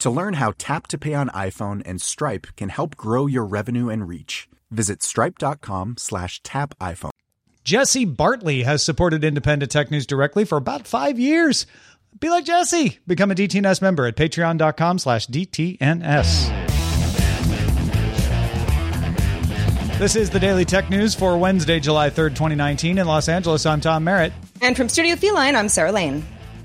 To learn how Tap to Pay on iPhone and Stripe can help grow your revenue and reach, visit stripe.com slash tap iPhone. Jesse Bartley has supported Independent Tech News directly for about five years. Be like Jesse. Become a DTNS member at patreon.com slash DTNS. This is the Daily Tech News for Wednesday, July 3rd, 2019. In Los Angeles, I'm Tom Merritt. And from Studio Feline, I'm Sarah Lane.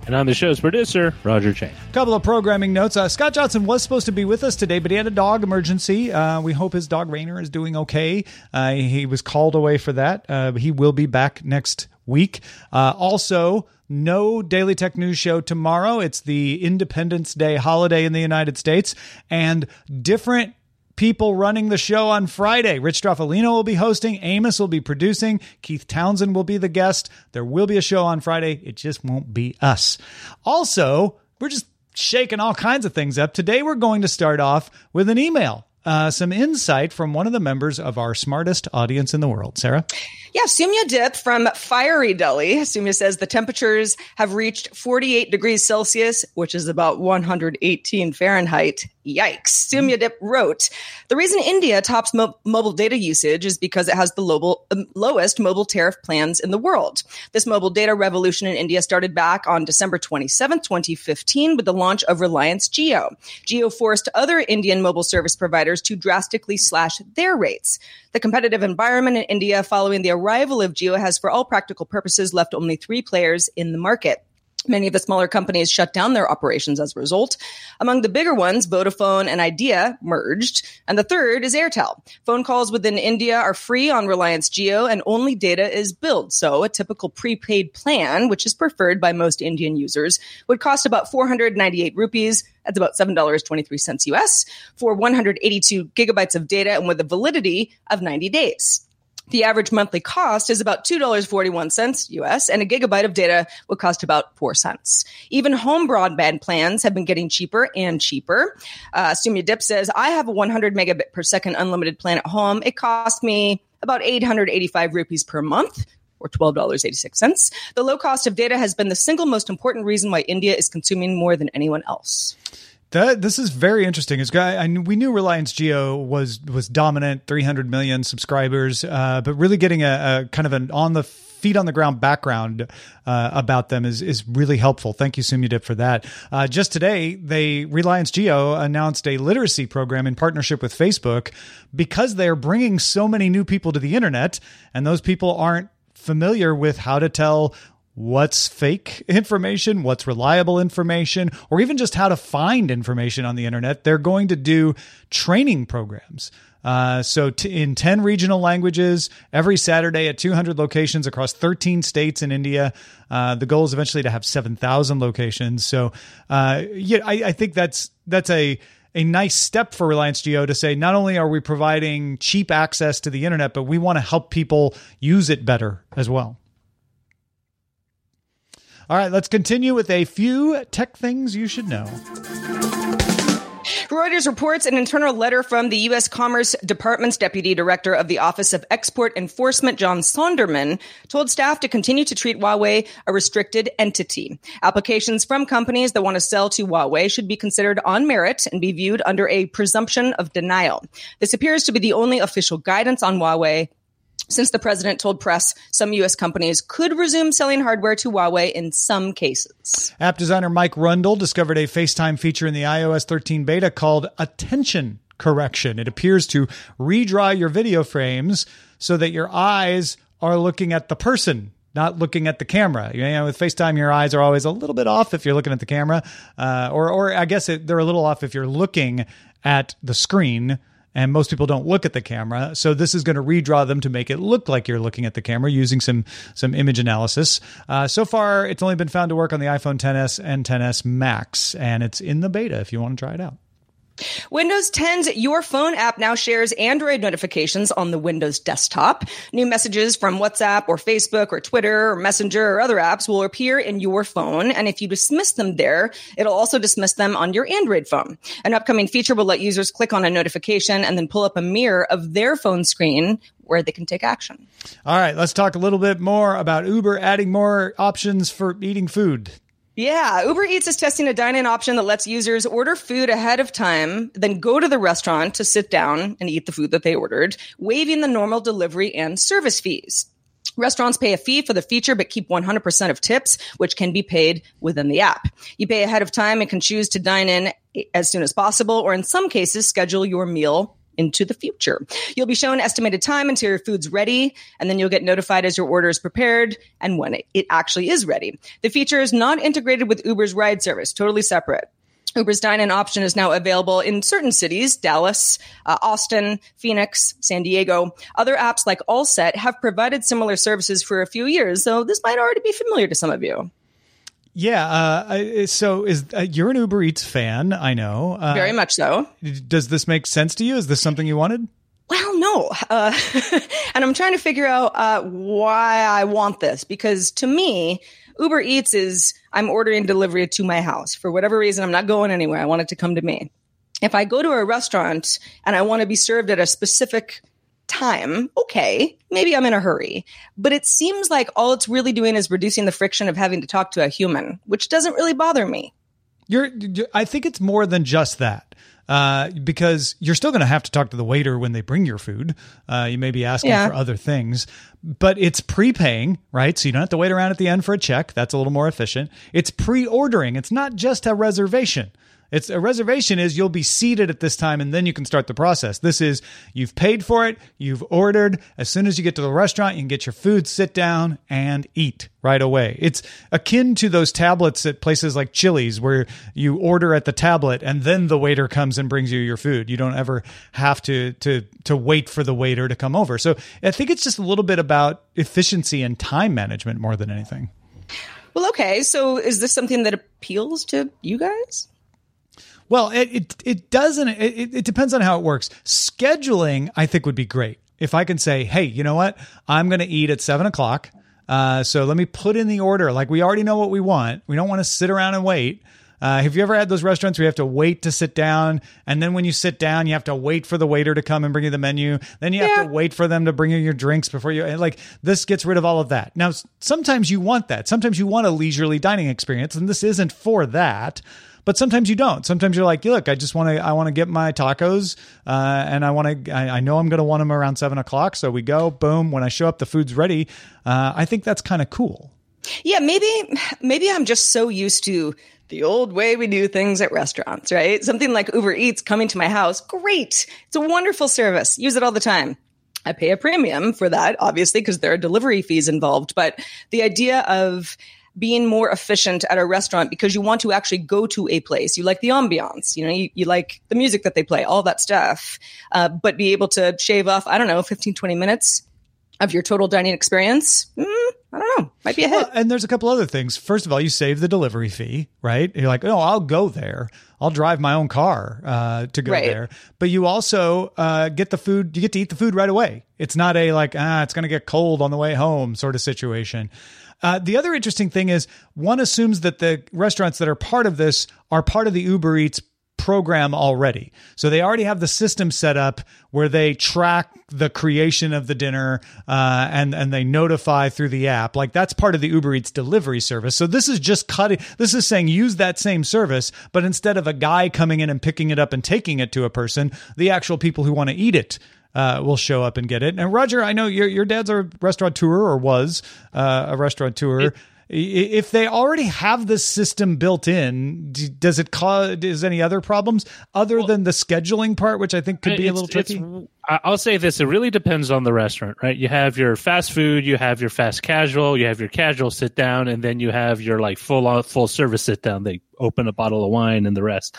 And I'm the show's producer, Roger Chang. A Couple of programming notes. Uh, Scott Johnson was supposed to be with us today, but he had a dog emergency. Uh, we hope his dog Rainer is doing okay. Uh, he was called away for that. Uh, he will be back next week. Uh, also, no Daily Tech News show tomorrow. It's the Independence Day holiday in the United States, and different people running the show on Friday. Rich Stroffolino will be hosting, Amos will be producing, Keith Townsend will be the guest. There will be a show on Friday. It just won't be us. Also, we're just shaking all kinds of things up. Today, we're going to start off with an email. Uh, some insight from one of the members of our smartest audience in the world. Sarah? Yeah, Sumya Dip from Fiery Delhi. Sumya says the temperatures have reached 48 degrees Celsius, which is about 118 Fahrenheit. Yikes. Sumya Dip wrote The reason India tops mo- mobile data usage is because it has the lo- um, lowest mobile tariff plans in the world. This mobile data revolution in India started back on December 27, 2015, with the launch of Reliance Jio. Jio forced other Indian mobile service providers to drastically slash their rates. The competitive environment in India following the arrival of Jio has, for all practical purposes, left only three players in the market. Many of the smaller companies shut down their operations as a result. Among the bigger ones, Vodafone and Idea merged, and the third is Airtel. Phone calls within India are free on Reliance Jio and only data is billed. So, a typical prepaid plan, which is preferred by most Indian users, would cost about 498 rupees. That's about $7.23 US for 182 gigabytes of data and with a validity of 90 days. The average monthly cost is about $2.41 US, and a gigabyte of data would cost about 4 cents. Even home broadband plans have been getting cheaper and cheaper. Uh, Sumya Dip says, I have a 100 megabit per second unlimited plan at home. It cost me about 885 rupees per month, or $12.86. The low cost of data has been the single most important reason why India is consuming more than anyone else. That this is very interesting. I we knew Reliance Jio was was dominant, 300 million subscribers, uh, but really getting a, a, kind of an on the feet on the ground background uh, about them is is really helpful. Thank you, Sumyadip, for that. Uh, just today, they Reliance Jio announced a literacy program in partnership with Facebook because they are bringing so many new people to the internet, and those people aren't familiar with how to tell what's fake information, what's reliable information, or even just how to find information on the internet. They're going to do training programs. Uh, so, t- in 10 regional languages, every Saturday at 200 locations across 13 states in India. Uh, the goal is eventually to have 7,000 locations. So, uh, yeah, I, I think that's that's a a nice step for Reliance Jio to say not only are we providing cheap access to the internet, but we want to help people use it better as well. All right, let's continue with a few tech things you should know. Reuters reports an internal letter from the U.S. Commerce Department's Deputy Director of the Office of Export Enforcement, John Sonderman, told staff to continue to treat Huawei a restricted entity. Applications from companies that want to sell to Huawei should be considered on merit and be viewed under a presumption of denial. This appears to be the only official guidance on Huawei since the president told press some U.S. companies could resume selling hardware to Huawei in some cases. App designer Mike Rundle discovered a FaceTime feature in the iOS 13 beta called attention correction. It appears to redraw your video frames so that your eyes are looking at the person not looking at the camera. You know, with FaceTime, your eyes are always a little bit off if you're looking at the camera, uh, or or I guess it, they're a little off if you're looking at the screen and most people don't look at the camera. So this is going to redraw them to make it look like you're looking at the camera using some some image analysis. Uh, so far, it's only been found to work on the iPhone 10s and 10s Max, and it's in the beta if you want to try it out. Windows 10's Your Phone app now shares Android notifications on the Windows desktop. New messages from WhatsApp or Facebook or Twitter or Messenger or other apps will appear in your phone. And if you dismiss them there, it'll also dismiss them on your Android phone. An upcoming feature will let users click on a notification and then pull up a mirror of their phone screen where they can take action. All right, let's talk a little bit more about Uber adding more options for eating food. Yeah, Uber Eats is testing a dine in option that lets users order food ahead of time, then go to the restaurant to sit down and eat the food that they ordered, waiving the normal delivery and service fees. Restaurants pay a fee for the feature, but keep 100% of tips, which can be paid within the app. You pay ahead of time and can choose to dine in as soon as possible, or in some cases, schedule your meal into the future. You'll be shown estimated time until your food's ready, and then you'll get notified as your order is prepared and when it, actually is ready. The feature is not integrated with Uber's ride service, totally separate. Uber's dine-in option is now available in certain cities, Dallas, uh, Austin, Phoenix, San Diego. Other apps like Allset have provided similar services for a few years, so this might already be familiar to some of you. Yeah. Uh, so is uh, you're an Uber Eats fan? I know. Uh, Very much so. Does this make sense to you? Is this something you wanted? Well, no. Uh, and I'm trying to figure out uh, why I want this because to me, Uber Eats is I'm ordering delivery to my house. For whatever reason, I'm not going anywhere. I want it to come to me. If I go to a restaurant and I want to be served at a specific time, okay, maybe I'm in a hurry. But it seems like all it's really doing is reducing the friction of having to talk to a human, which doesn't really bother me. You're, I think it's more than just that. Uh, because you're still going to have to talk to the waiter when they bring your food. Uh, you may be asking yeah. for other things, but it's prepaying, right? So you don't have to wait around at the end for a check. That's a little more efficient. It's pre ordering, it's not just a reservation. It's a reservation is you'll be seated at this time and then you can start the process. This is you've paid for it, you've ordered. As soon as you get to the restaurant, you can get your food, sit down and eat right away. It's akin to those tablets at places like Chili's where you order at the tablet and then the waiter comes and brings you your food. You don't ever have to to to wait for the waiter to come over. So I think it's just a little bit about efficiency and time management more than anything. Well, okay. So is this something that appeals to you guys? Well, it it, it doesn't. It, it depends on how it works. Scheduling, I think, would be great if I can say, hey, you know what? I'm going to eat at seven o'clock. Uh, so let me put in the order. Like we already know what we want. We don't want to sit around and wait. Uh, have you ever had those restaurants where you have to wait to sit down, and then when you sit down, you have to wait for the waiter to come and bring you the menu. Then you have to wait for them to bring you your drinks before you. Like this gets rid of all of that. Now, sometimes you want that. Sometimes you want a leisurely dining experience, and this isn't for that but sometimes you don't. Sometimes you're like, look, I just want to, I want to get my tacos, uh, and I want to, I, I, know I'm going to want them around seven o'clock. So we go, boom. When I show up, the food's ready. Uh, I think that's kind of cool. Yeah, maybe, maybe I'm just so used to the old way we do things at restaurants, right? Something like Uber Eats coming to my house. Great. It's a wonderful service. Use it all the time. I pay a premium for that, obviously, because there are delivery fees involved. But the idea of being more efficient at a restaurant because you want to actually go to a place. You like the ambiance, you know, you, you like the music that they play, all that stuff. Uh, but be able to shave off, I don't know, 15, 20 minutes of your total dining experience. Mm, I don't know. Might be a hit. Well, and there's a couple other things. First of all, you save the delivery fee, right? You're like, oh, I'll go there. I'll drive my own car uh, to go right. there. But you also uh, get the food. You get to eat the food right away. It's not a like, ah, it's going to get cold on the way home sort of situation. Uh, the other interesting thing is one assumes that the restaurants that are part of this are part of the Uber Eats program already. So they already have the system set up where they track the creation of the dinner uh, and and they notify through the app. Like that's part of the Uber Eats delivery service. So this is just cutting. This is saying use that same service, but instead of a guy coming in and picking it up and taking it to a person, the actual people who want to eat it uh, will show up and get it. And Roger, I know your your dad's a restaurateur or was uh, a restaurateur. It, if they already have this system built in, does it cause is any other problems other well, than the scheduling part, which I think could be a little tricky? I'll say this: it really depends on the restaurant, right? You have your fast food, you have your fast casual, you have your casual sit down, and then you have your like full full service sit down. They open a bottle of wine and the rest.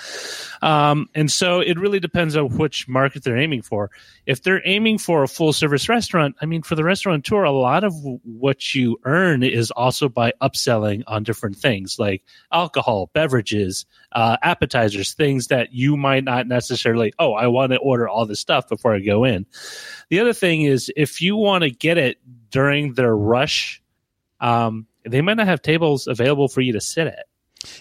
Um, and so it really depends on which market they're aiming for. If they're aiming for a full service restaurant, I mean, for the restaurateur, a lot of what you earn is also by upselling on different things like alcohol, beverages, uh, appetizers, things that you might not necessarily, oh, I want to order all this stuff before I go in. The other thing is if you want to get it during their rush, um, they might not have tables available for you to sit at.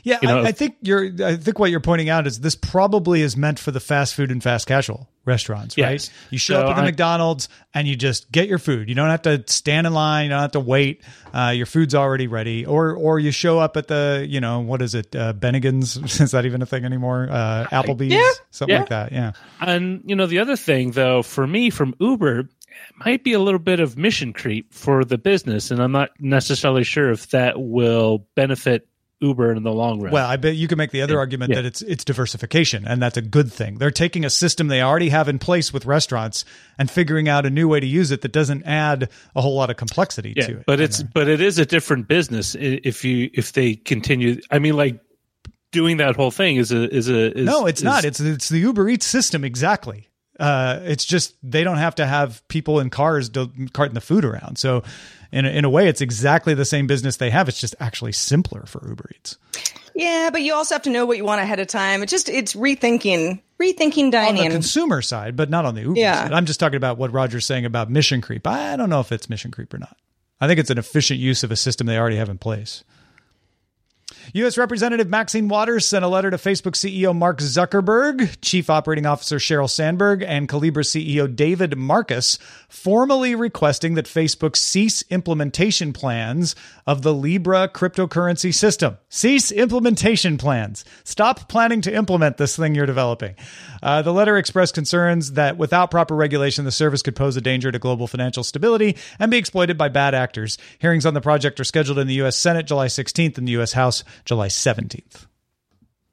Yeah, you know, I, I, think you're. I think what you're pointing out is this probably is meant for the fast food and fast casual restaurants, right? You show so up at the I, McDonald's and you just get your food. You don't have to stand in line. You don't have to wait. Uh, your food's already ready. Or or you show up at the you know what is it? Uh, Bennigan's is that even a thing anymore? Uh, Applebee's, yeah. something yeah. like that. Yeah. And you know the other thing though, for me from Uber, might be a little bit of mission creep for the business, and I'm not necessarily sure if that will benefit Uber in the long run. Well, I bet you can make the other yeah. argument yeah. that it's it's diversification, and that's a good thing. They're taking a system they already have in place with restaurants and figuring out a new way to use it that doesn't add a whole lot of complexity yeah, to it. But it's but it is a different business if you if they continue. I mean, like doing that whole thing is a is a is, no, it's is, not. It's it's the Uber Eats system exactly. Uh, it's just they don't have to have people in cars carting the food around. So in a, in a way, it's exactly the same business they have. It's just actually simpler for Uber Eats. Yeah, but you also have to know what you want ahead of time. It's just it's rethinking, rethinking dining on the consumer side, but not on the Uber yeah. side. I'm just talking about what Roger's saying about mission creep. I don't know if it's mission creep or not. I think it's an efficient use of a system they already have in place. U.S. Representative Maxine Waters sent a letter to Facebook CEO Mark Zuckerberg, Chief Operating Officer Sheryl Sandberg, and Calibra CEO David Marcus, formally requesting that Facebook cease implementation plans of the Libra cryptocurrency system. Cease implementation plans. Stop planning to implement this thing you're developing. Uh, the letter expressed concerns that without proper regulation, the service could pose a danger to global financial stability and be exploited by bad actors. Hearings on the project are scheduled in the U.S. Senate July 16th and the U.S. House July 17th.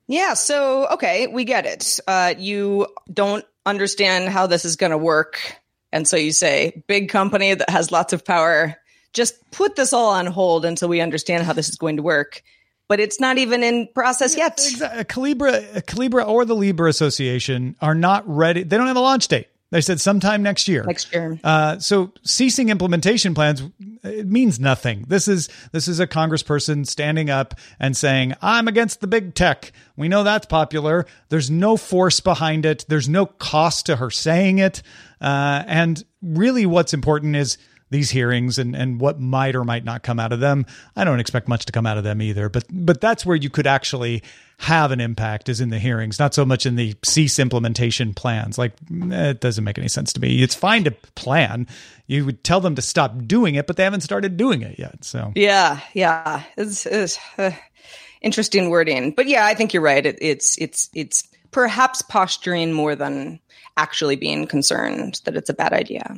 Yeah, so okay, we get it. Uh, you don't understand how this is going to work. And so you say, big company that has lots of power, just put this all on hold until we understand how this is going to work. But it's not even in process yet. Exactly. Calibra, Calibra or the Libra Association are not ready. They don't have a launch date. They said sometime next year. Next year. Uh, so ceasing implementation plans it means nothing. This is this is a congressperson standing up and saying, "I'm against the big tech." We know that's popular. There's no force behind it. There's no cost to her saying it. Uh, and really, what's important is these hearings and, and what might or might not come out of them. I don't expect much to come out of them either, but but that's where you could actually have an impact is in the hearings, not so much in the cease implementation plans. Like eh, it doesn't make any sense to me. It's fine to plan. You would tell them to stop doing it, but they haven't started doing it yet. So yeah, yeah, it's, it's uh, interesting wording, but yeah, I think you're right. It, it's it's it's perhaps posturing more than actually being concerned that it's a bad idea.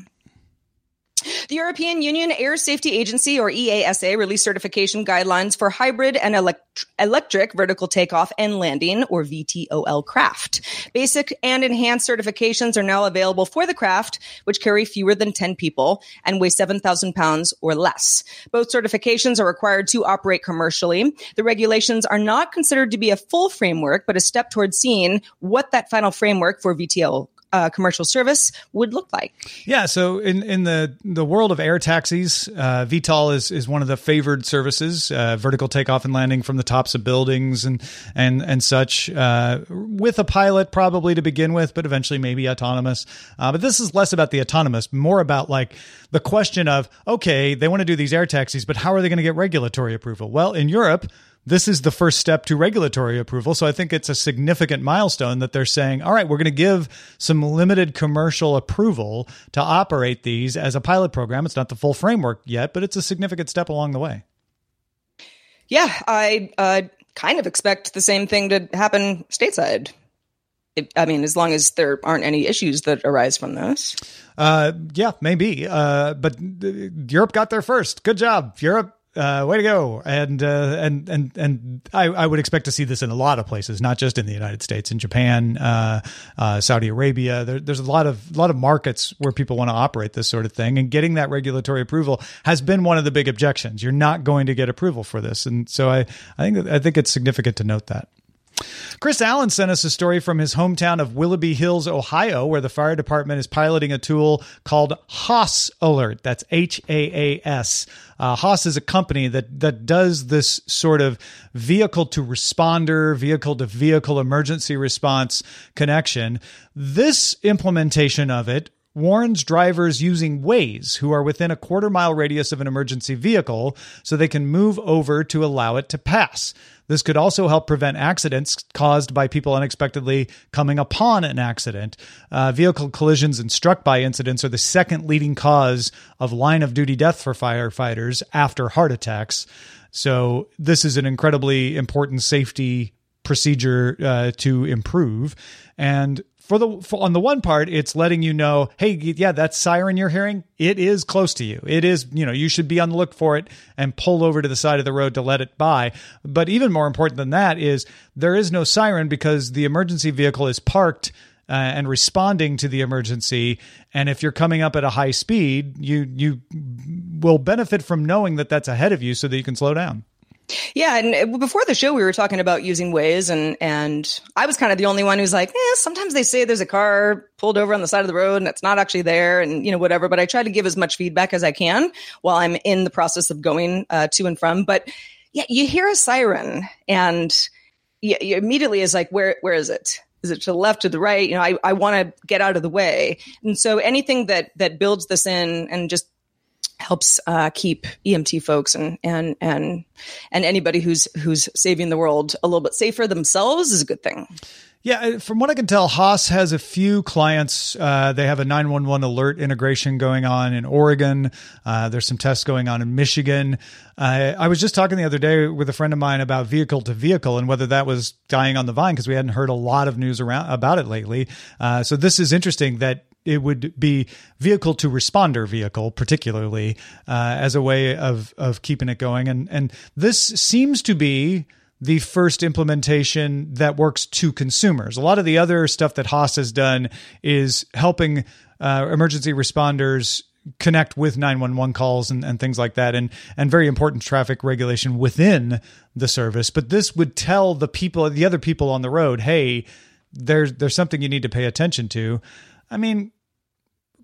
The European Union Air Safety Agency, or EASA, released certification guidelines for hybrid and elect- electric vertical takeoff and landing, or VTOL craft. Basic and enhanced certifications are now available for the craft, which carry fewer than 10 people and weigh 7,000 pounds or less. Both certifications are required to operate commercially. The regulations are not considered to be a full framework, but a step towards seeing what that final framework for VTOL uh, commercial service would look like. Yeah, so in in the the world of air taxis, uh, VTOL is is one of the favored services, uh, vertical takeoff and landing from the tops of buildings and and and such, uh, with a pilot probably to begin with, but eventually maybe autonomous. Uh, but this is less about the autonomous, more about like the question of okay, they want to do these air taxis, but how are they going to get regulatory approval? Well, in Europe this is the first step to regulatory approval. So I think it's a significant milestone that they're saying, all right, we're going to give some limited commercial approval to operate these as a pilot program. It's not the full framework yet, but it's a significant step along the way. Yeah, I uh, kind of expect the same thing to happen stateside. I mean, as long as there aren't any issues that arise from this. Uh, yeah, maybe. Uh, but Europe got there first. Good job, Europe. Uh, way to go! And uh, and and and I, I would expect to see this in a lot of places, not just in the United States, in Japan, uh, uh, Saudi Arabia. There, there's a lot of lot of markets where people want to operate this sort of thing, and getting that regulatory approval has been one of the big objections. You're not going to get approval for this, and so I I think I think it's significant to note that. Chris Allen sent us a story from his hometown of Willoughby Hills, Ohio, where the fire department is piloting a tool called Haas Alert. That's H A A S. Uh, Haas is a company that that does this sort of vehicle to responder, vehicle to vehicle emergency response connection. This implementation of it warns drivers using Waze who are within a quarter mile radius of an emergency vehicle so they can move over to allow it to pass. This could also help prevent accidents caused by people unexpectedly coming upon an accident. Uh, vehicle collisions and struck by incidents are the second leading cause of line of duty death for firefighters after heart attacks. So, this is an incredibly important safety procedure uh, to improve. And for the for, on the one part, it's letting you know, hey, yeah, that siren you're hearing, it is close to you. It is, you know, you should be on the look for it and pull over to the side of the road to let it by. But even more important than that is there is no siren because the emergency vehicle is parked. Uh, and responding to the emergency. And if you're coming up at a high speed, you you will benefit from knowing that that's ahead of you, so that you can slow down. Yeah, and before the show, we were talking about using Waze, and and I was kind of the only one who's like, eh, sometimes they say there's a car pulled over on the side of the road and it's not actually there, and you know whatever. But I try to give as much feedback as I can while I'm in the process of going uh, to and from. But yeah, you hear a siren, and you, you immediately is like, where where is it? Is it to the left, to the right? You know, I, I want to get out of the way, and so anything that that builds this in and just helps uh, keep EMT folks and and and and anybody who's who's saving the world a little bit safer themselves is a good thing. Yeah, uh, from what I can tell, Haas has a few clients. Uh, they have a 911 alert integration going on in Oregon. Uh, there's some tests going on in Michigan. Uh, I was just talking the other day with a friend of mine about vehicle to vehicle and whether that was dying on the vine because we hadn't heard a lot of news around about it lately. Uh, so this is interesting that it would be vehicle to responder vehicle, particularly uh, as a way of of keeping it going. And and this seems to be the first implementation that works to consumers. A lot of the other stuff that Haas has done is helping uh, emergency responders connect with 911 calls and, and things like that and and very important traffic regulation within the service but this would tell the people the other people on the road hey there's there's something you need to pay attention to i mean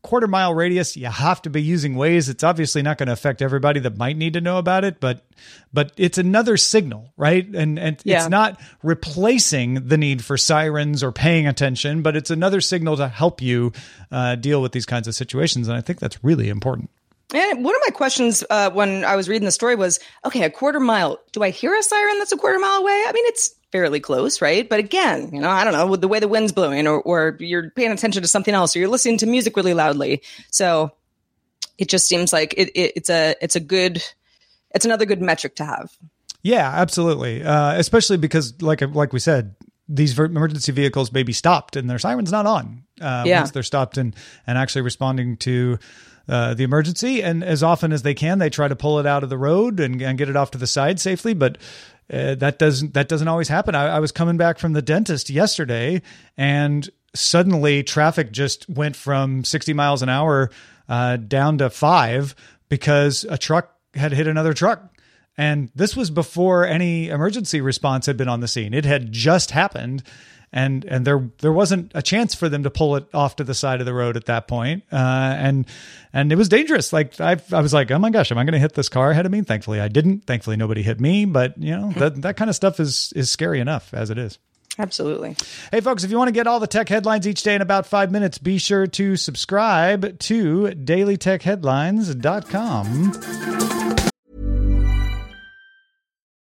quarter mile radius, you have to be using Waze. It's obviously not going to affect everybody that might need to know about it, but but it's another signal, right? And and yeah. it's not replacing the need for sirens or paying attention, but it's another signal to help you uh, deal with these kinds of situations. And I think that's really important. And one of my questions uh, when I was reading the story was, okay, a quarter mile. Do I hear a siren that's a quarter mile away? I mean, it's fairly close, right? But again, you know, I don't know, with the way the wind's blowing, or, or you're paying attention to something else, or you're listening to music really loudly. So it just seems like it, it, it's a it's a good it's another good metric to have. Yeah, absolutely. Uh, especially because, like like we said, these emergency vehicles may be stopped and their siren's not on. Uh, yeah. once they're stopped and and actually responding to uh, the emergency. And as often as they can, they try to pull it out of the road and, and get it off to the side safely. But uh, that doesn't that doesn't always happen. I, I was coming back from the dentist yesterday, and suddenly traffic just went from 60 miles an hour uh, down to five because a truck had hit another truck. And this was before any emergency response had been on the scene. It had just happened and and there there wasn't a chance for them to pull it off to the side of the road at that point. Uh, and and it was dangerous. Like I I was like, oh my gosh, am I going to hit this car ahead of me? Thankfully, I didn't. Thankfully, nobody hit me. But you know that that kind of stuff is is scary enough as it is. Absolutely. Hey, folks, if you want to get all the tech headlines each day in about five minutes, be sure to subscribe to dailytechheadlines.com.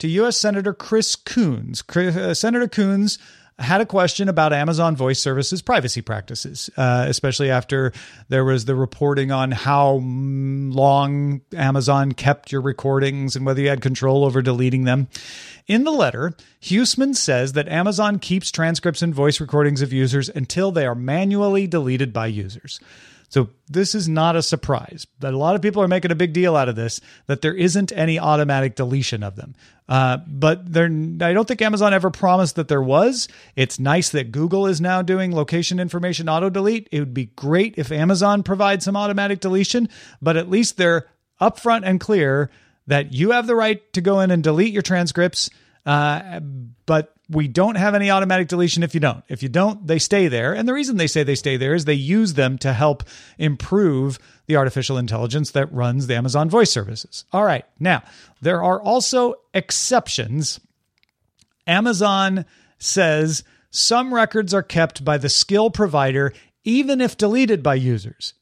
to U.S. Senator Chris Coons. Chris, uh, Senator Coons had a question about Amazon Voice Services privacy practices, uh, especially after there was the reporting on how long Amazon kept your recordings and whether you had control over deleting them. In the letter, Huseman says that Amazon keeps transcripts and voice recordings of users until they are manually deleted by users. So this is not a surprise that a lot of people are making a big deal out of this that there isn't any automatic deletion of them. Uh, but there, I don't think Amazon ever promised that there was. It's nice that Google is now doing location information auto delete. It would be great if Amazon provides some automatic deletion, but at least they're upfront and clear that you have the right to go in and delete your transcripts. Uh, but we don't have any automatic deletion if you don't. If you don't, they stay there. And the reason they say they stay there is they use them to help improve the artificial intelligence that runs the Amazon voice services. All right. Now, there are also exceptions. Amazon says some records are kept by the skill provider, even if deleted by users.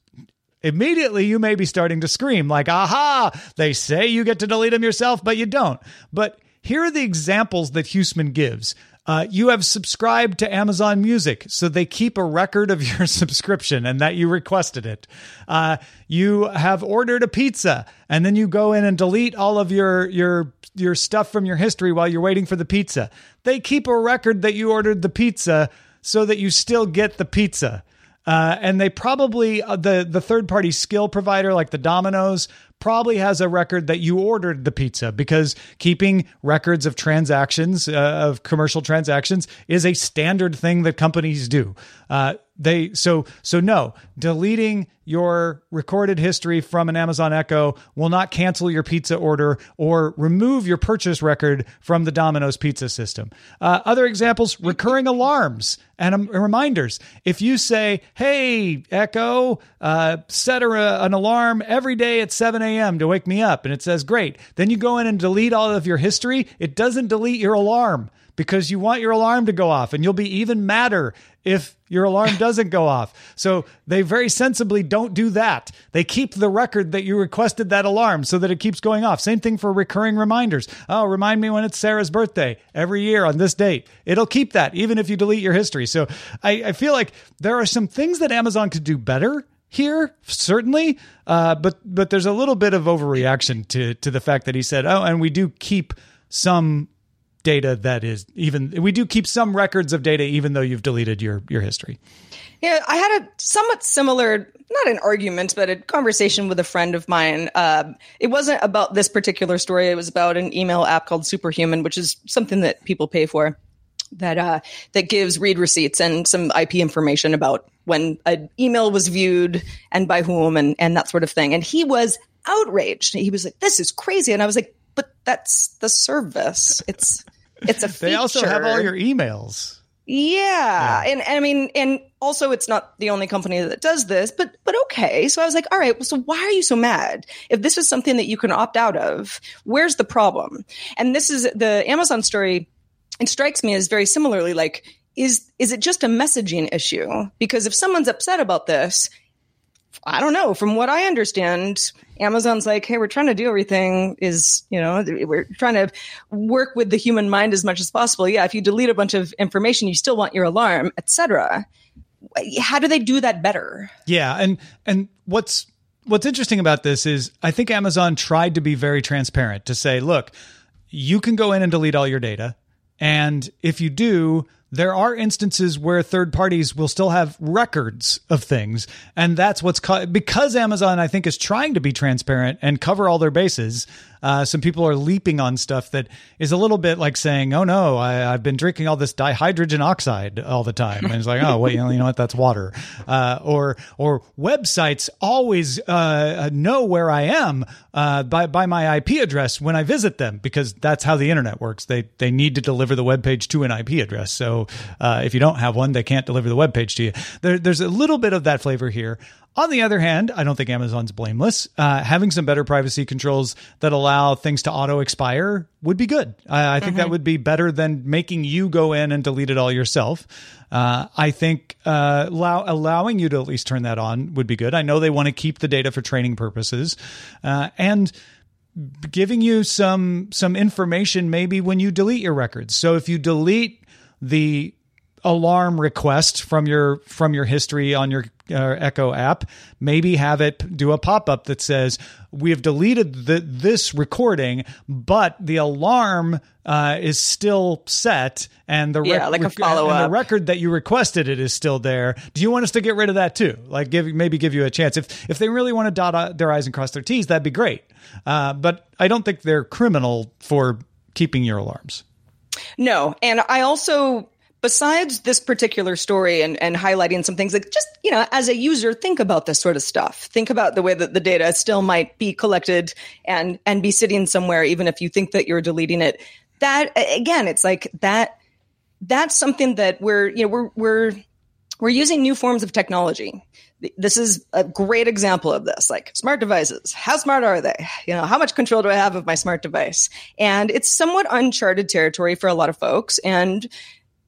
Immediately, you may be starting to scream, like, aha, they say you get to delete them yourself, but you don't. But here are the examples that Huseman gives. Uh, you have subscribed to Amazon Music, so they keep a record of your subscription and that you requested it. Uh, you have ordered a pizza, and then you go in and delete all of your your your stuff from your history while you're waiting for the pizza. They keep a record that you ordered the pizza, so that you still get the pizza. Uh, and they probably uh, the the third party skill provider like the Domino's probably has a record that you ordered the pizza because keeping records of transactions uh, of commercial transactions is a standard thing that companies do. Uh, they so so no deleting your recorded history from an Amazon Echo will not cancel your pizza order or remove your purchase record from the Domino's pizza system. Uh, other examples: recurring alarms and um, reminders. If you say, "Hey Echo, uh, set a, an alarm every day at 7 a.m. to wake me up," and it says, "Great," then you go in and delete all of your history. It doesn't delete your alarm because you want your alarm to go off and you'll be even madder if your alarm doesn't go off. So they very sensibly don't do that. They keep the record that you requested that alarm so that it keeps going off. Same thing for recurring reminders. Oh, remind me when it's Sarah's birthday every year on this date. It'll keep that even if you delete your history. So I, I feel like there are some things that Amazon could do better here certainly uh, but but there's a little bit of overreaction to to the fact that he said oh and we do keep some data that is even we do keep some records of data even though you've deleted your your history. Yeah, I had a somewhat similar, not an argument, but a conversation with a friend of mine. Uh, it wasn't about this particular story. It was about an email app called Superhuman, which is something that people pay for that uh, that gives read receipts and some IP information about when an email was viewed and by whom and and that sort of thing. And he was outraged. He was like, "This is crazy," and I was like, "But that's the service. It's it's a feature. They also have all your emails." Yeah. yeah. And, and I mean, and also it's not the only company that does this, but, but okay. So I was like, all right, so why are you so mad? If this is something that you can opt out of, where's the problem? And this is the Amazon story. It strikes me as very similarly like, is, is it just a messaging issue? Because if someone's upset about this, I don't know. From what I understand, Amazon's like, hey, we're trying to do everything is, you know, we're trying to work with the human mind as much as possible. Yeah, if you delete a bunch of information, you still want your alarm, etc. How do they do that better? Yeah, and and what's what's interesting about this is I think Amazon tried to be very transparent to say, look, you can go in and delete all your data, and if you do, there are instances where third parties will still have records of things and that's what's ca- because amazon i think is trying to be transparent and cover all their bases uh, some people are leaping on stuff that is a little bit like saying, "Oh no, I, have been drinking all this dihydrogen oxide all the time," and it's like, "Oh, well, you know, what? That's water." Uh, or or websites always uh, know where I am uh, by by my IP address when I visit them because that's how the internet works. They they need to deliver the web page to an IP address. So uh, if you don't have one, they can't deliver the web page to you. There, there's a little bit of that flavor here. On the other hand, I don't think Amazon's blameless. Uh, having some better privacy controls that allow things to auto expire would be good. I, I think mm-hmm. that would be better than making you go in and delete it all yourself. Uh, I think uh, allow, allowing you to at least turn that on would be good. I know they want to keep the data for training purposes, uh, and giving you some some information maybe when you delete your records. So if you delete the alarm request from your from your history on your uh, Echo app, maybe have it do a pop up that says we have deleted the, this recording, but the alarm uh, is still set, and the yeah, like a follow up. The record that you requested it is still there. Do you want us to get rid of that too? Like give maybe give you a chance if if they really want to dot their i's and cross their t's, that'd be great. Uh, but I don't think they're criminal for keeping your alarms. No, and I also besides this particular story and, and highlighting some things like just you know as a user think about this sort of stuff. Think about the way that the data still might be collected and and be sitting somewhere even if you think that you're deleting it. That again it's like that that's something that we're you know we're we're we're using new forms of technology. This is a great example of this like smart devices. How smart are they? You know how much control do i have of my smart device? And it's somewhat uncharted territory for a lot of folks. And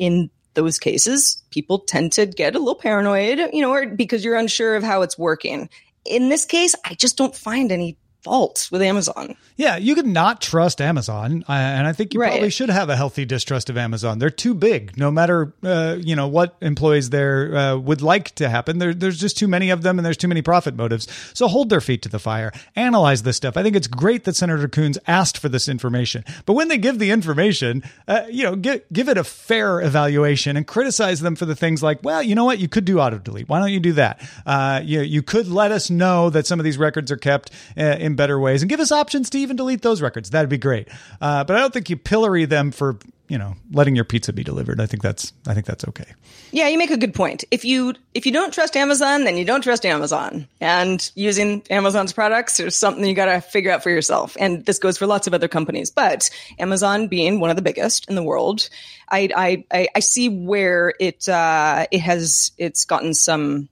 in those cases, people tend to get a little paranoid, you know, or because you're unsure of how it's working. In this case, I just don't find any fault with Amazon. Yeah, you could not trust Amazon, uh, and I think you right. probably should have a healthy distrust of Amazon. They're too big. No matter uh, you know what employees there uh, would like to happen, there, there's just too many of them, and there's too many profit motives. So hold their feet to the fire. Analyze this stuff. I think it's great that Senator Coons asked for this information, but when they give the information, uh, you know, give give it a fair evaluation and criticize them for the things like, well, you know what, you could do auto delete. Why don't you do that? Uh, you you could let us know that some of these records are kept uh, in better ways and give us options to even delete those records. That'd be great. Uh, but I don't think you pillory them for you know letting your pizza be delivered. I think that's I think that's okay. Yeah, you make a good point. If you if you don't trust Amazon, then you don't trust Amazon. And using Amazon's products is something you got to figure out for yourself. And this goes for lots of other companies, but Amazon being one of the biggest in the world, I I I, see where it uh, it has it's gotten some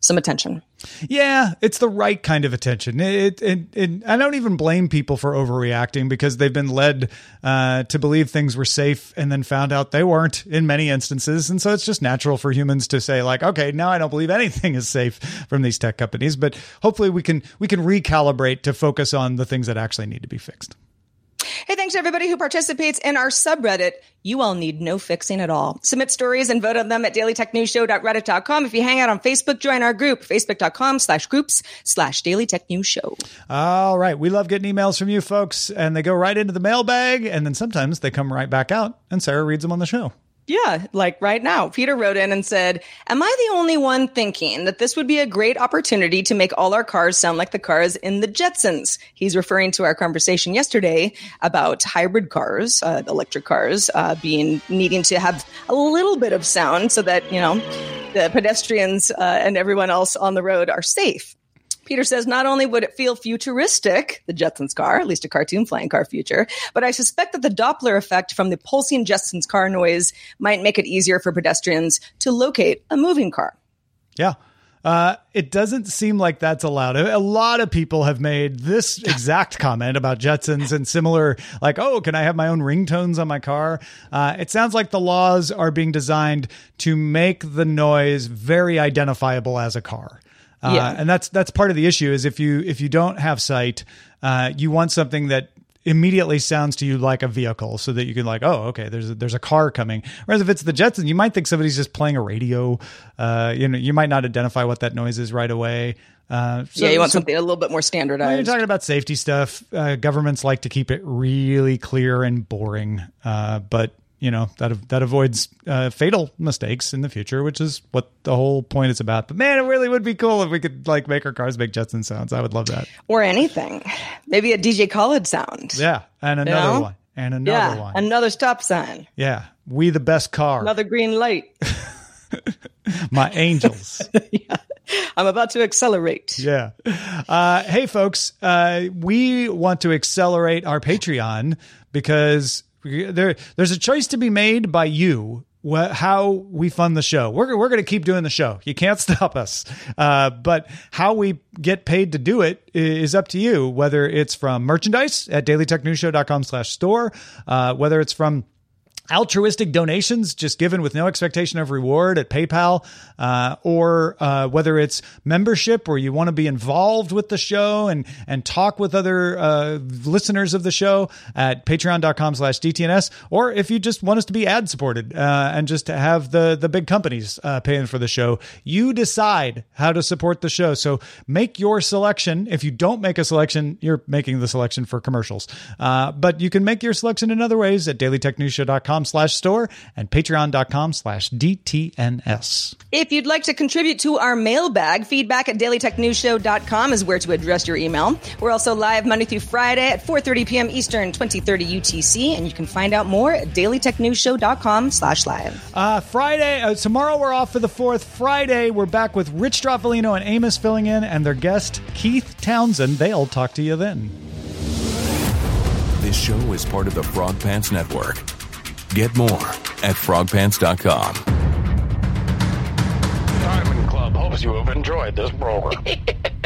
some attention. Yeah, it's the right kind of attention. It, it, it, I don't even blame people for overreacting because they've been led uh, to believe things were safe and then found out they weren't in many instances. And so it's just natural for humans to say, like, okay, now I don't believe anything is safe from these tech companies. But hopefully we can we can recalibrate to focus on the things that actually need to be fixed. Hey, thanks to everybody who participates in our subreddit. You all need no fixing at all. Submit stories and vote on them at dailytechnewsshow.reddit.com. If you hang out on Facebook, join our group, facebook.com slash groups slash dailytechnewsshow. All right. We love getting emails from you folks, and they go right into the mailbag, and then sometimes they come right back out, and Sarah reads them on the show. Yeah, like right now. Peter wrote in and said, Am I the only one thinking that this would be a great opportunity to make all our cars sound like the cars in the Jetsons? He's referring to our conversation yesterday about hybrid cars, uh, electric cars, uh, being needing to have a little bit of sound so that, you know, the pedestrians uh, and everyone else on the road are safe. Peter says not only would it feel futuristic, the Jetsons car, at least a cartoon flying car future, but I suspect that the Doppler effect from the pulsing Jetsons car noise might make it easier for pedestrians to locate a moving car. Yeah. Uh, it doesn't seem like that's allowed. A lot of people have made this exact comment about Jetsons and similar, like, oh, can I have my own ringtones on my car? Uh, it sounds like the laws are being designed to make the noise very identifiable as a car. Uh, yeah. and that's that's part of the issue is if you if you don't have sight, uh, you want something that immediately sounds to you like a vehicle so that you can like oh okay there's a, there's a car coming whereas if it's the Jetson you might think somebody's just playing a radio uh, you know you might not identify what that noise is right away uh, so, yeah, you want so, something a little bit more standardized. When you're talking about safety stuff, uh, governments like to keep it really clear and boring. Uh, but you know that that avoids uh, fatal mistakes in the future, which is what the whole point is about. But man, it really would be cool if we could like make our cars make Jetson sounds. I would love that. Or anything, maybe a DJ Khaled sound. Yeah, and another you know? one, and another yeah, one, another stop sign. Yeah, we the best car. Another green light. My angels. yeah. I'm about to accelerate. Yeah. Uh, hey, folks, uh, we want to accelerate our Patreon because there there's a choice to be made by you wh- how we fund the show. We're we're going to keep doing the show. You can't stop us. Uh, but how we get paid to do it is up to you. Whether it's from merchandise at dailytechnewsshow.com/store, uh, whether it's from altruistic donations just given with no expectation of reward at PayPal, uh, or uh, whether it's membership where you want to be involved with the show and and talk with other uh, listeners of the show at patreon.com slash DTNS, or if you just want us to be ad supported uh, and just to have the, the big companies uh, paying for the show, you decide how to support the show. So make your selection. If you don't make a selection, you're making the selection for commercials. Uh, but you can make your selection in other ways at dailytechnewsshow.com patreon.com slash store and patreon.com slash DTNS. If you'd like to contribute to our mailbag, feedback at dailytechnewsshow.com is where to address your email. We're also live Monday through Friday at 4.30 p.m. Eastern, 2030 UTC, and you can find out more at dailytechnewsshow.com slash live. Uh, Friday, uh, tomorrow we're off for the 4th. Friday, we're back with Rich Stroffolino and Amos filling in and their guest, Keith Townsend. They'll talk to you then. This show is part of the Frog Pants Network. Get more at frogpants.com. Diamond Club hopes you have enjoyed this program.